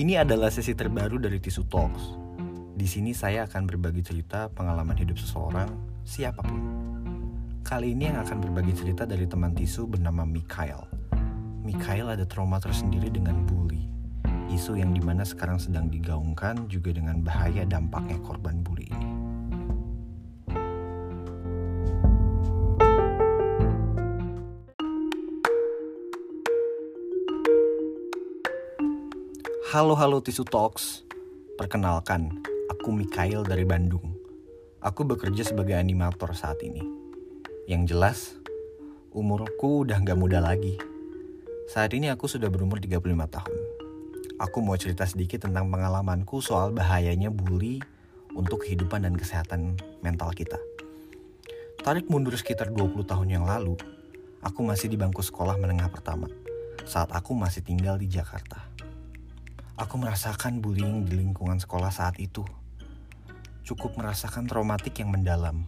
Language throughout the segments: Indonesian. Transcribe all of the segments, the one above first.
Ini adalah sesi terbaru dari Tisu Talks. Di sini saya akan berbagi cerita pengalaman hidup seseorang, siapa pun. Kali ini yang akan berbagi cerita dari teman Tisu bernama Mikhail. Mikhail ada trauma tersendiri dengan bully. Isu yang di mana sekarang sedang digaungkan juga dengan bahaya dampaknya korban bully ini. Halo halo Tisu Talks. Perkenalkan, aku Mikhail dari Bandung. Aku bekerja sebagai animator saat ini. Yang jelas, umurku udah gak muda lagi. Saat ini aku sudah berumur 35 tahun. Aku mau cerita sedikit tentang pengalamanku soal bahayanya bully untuk kehidupan dan kesehatan mental kita. Tarik mundur sekitar 20 tahun yang lalu, aku masih di bangku sekolah menengah pertama saat aku masih tinggal di Jakarta. Aku merasakan bullying di lingkungan sekolah saat itu. Cukup merasakan traumatik yang mendalam.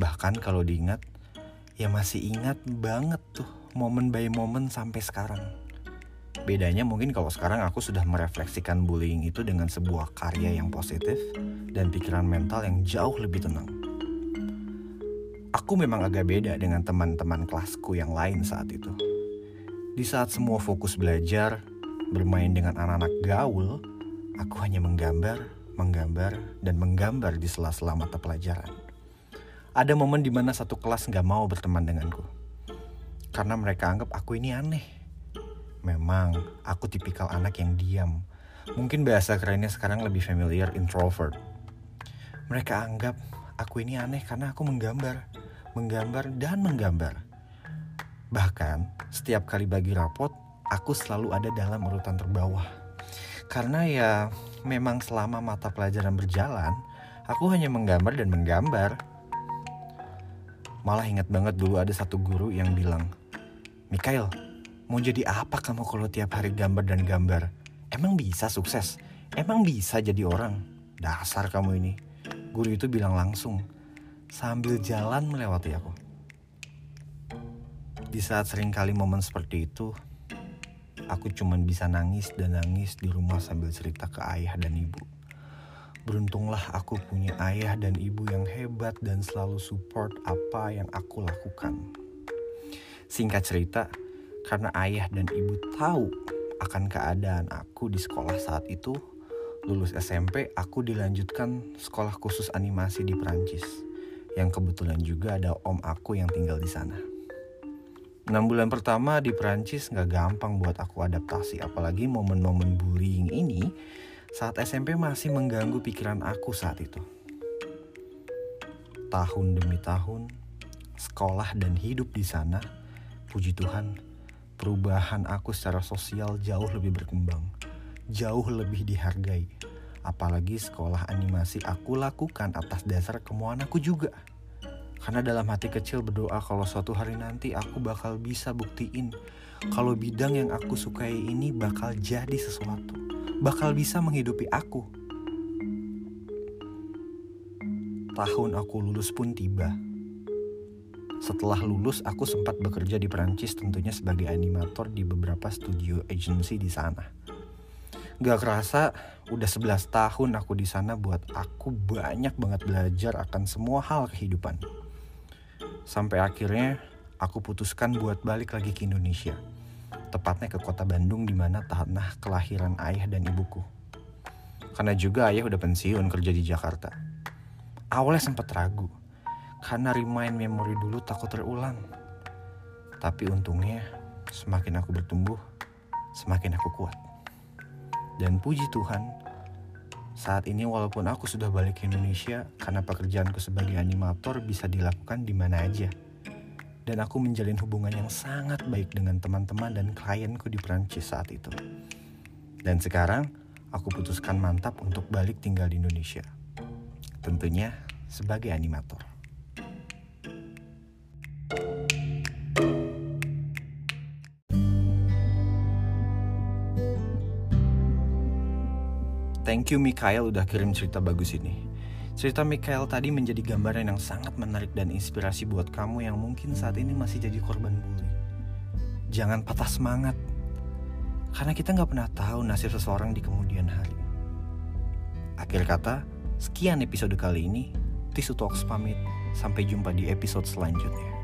Bahkan kalau diingat, ya masih ingat banget tuh momen by momen sampai sekarang. Bedanya mungkin kalau sekarang aku sudah merefleksikan bullying itu dengan sebuah karya yang positif dan pikiran mental yang jauh lebih tenang. Aku memang agak beda dengan teman-teman kelasku yang lain saat itu. Di saat semua fokus belajar, bermain dengan anak-anak gaul, aku hanya menggambar, menggambar, dan menggambar di sela-sela mata pelajaran. Ada momen di mana satu kelas nggak mau berteman denganku. Karena mereka anggap aku ini aneh. Memang, aku tipikal anak yang diam. Mungkin bahasa kerennya sekarang lebih familiar introvert. Mereka anggap aku ini aneh karena aku menggambar, menggambar, dan menggambar. Bahkan, setiap kali bagi rapot, aku selalu ada dalam urutan terbawah. Karena ya memang selama mata pelajaran berjalan, aku hanya menggambar dan menggambar. Malah ingat banget dulu ada satu guru yang bilang, Mikael, mau jadi apa kamu kalau tiap hari gambar dan gambar? Emang bisa sukses? Emang bisa jadi orang? Dasar kamu ini. Guru itu bilang langsung, sambil jalan melewati aku. Di saat sering kali momen seperti itu, aku cuman bisa nangis dan nangis di rumah sambil cerita ke ayah dan ibu. Beruntunglah aku punya ayah dan ibu yang hebat dan selalu support apa yang aku lakukan. Singkat cerita, karena ayah dan ibu tahu akan keadaan aku di sekolah saat itu, lulus SMP aku dilanjutkan sekolah khusus animasi di Perancis. Yang kebetulan juga ada om aku yang tinggal di sana. 6 bulan pertama di Perancis nggak gampang buat aku adaptasi, apalagi momen-momen bullying ini saat SMP masih mengganggu pikiran aku saat itu. Tahun demi tahun, sekolah dan hidup di sana, puji Tuhan, perubahan aku secara sosial jauh lebih berkembang, jauh lebih dihargai. Apalagi sekolah animasi aku lakukan atas dasar kemauan aku juga. Karena dalam hati kecil berdoa kalau suatu hari nanti aku bakal bisa buktiin kalau bidang yang aku sukai ini bakal jadi sesuatu, bakal bisa menghidupi aku. Tahun aku lulus pun tiba. Setelah lulus, aku sempat bekerja di Perancis tentunya sebagai animator di beberapa studio agency di sana. Gak kerasa, udah 11 tahun aku di sana buat aku banyak banget belajar akan semua hal kehidupan. Sampai akhirnya aku putuskan buat balik lagi ke Indonesia. Tepatnya ke kota Bandung di mana tanah kelahiran ayah dan ibuku. Karena juga ayah udah pensiun kerja di Jakarta. Awalnya sempat ragu, karena remind memory dulu takut terulang. Tapi untungnya semakin aku bertumbuh, semakin aku kuat. Dan puji Tuhan, saat ini walaupun aku sudah balik ke Indonesia karena pekerjaanku sebagai animator bisa dilakukan di mana aja. Dan aku menjalin hubungan yang sangat baik dengan teman-teman dan klienku di Prancis saat itu. Dan sekarang aku putuskan mantap untuk balik tinggal di Indonesia. Tentunya sebagai animator. Thank you Mikael udah kirim cerita bagus ini. Cerita Mikael tadi menjadi gambaran yang sangat menarik dan inspirasi buat kamu yang mungkin saat ini masih jadi korban bully. Jangan patah semangat. Karena kita nggak pernah tahu nasib seseorang di kemudian hari. Akhir kata, sekian episode kali ini. Tisu Talks pamit. Sampai jumpa di episode selanjutnya.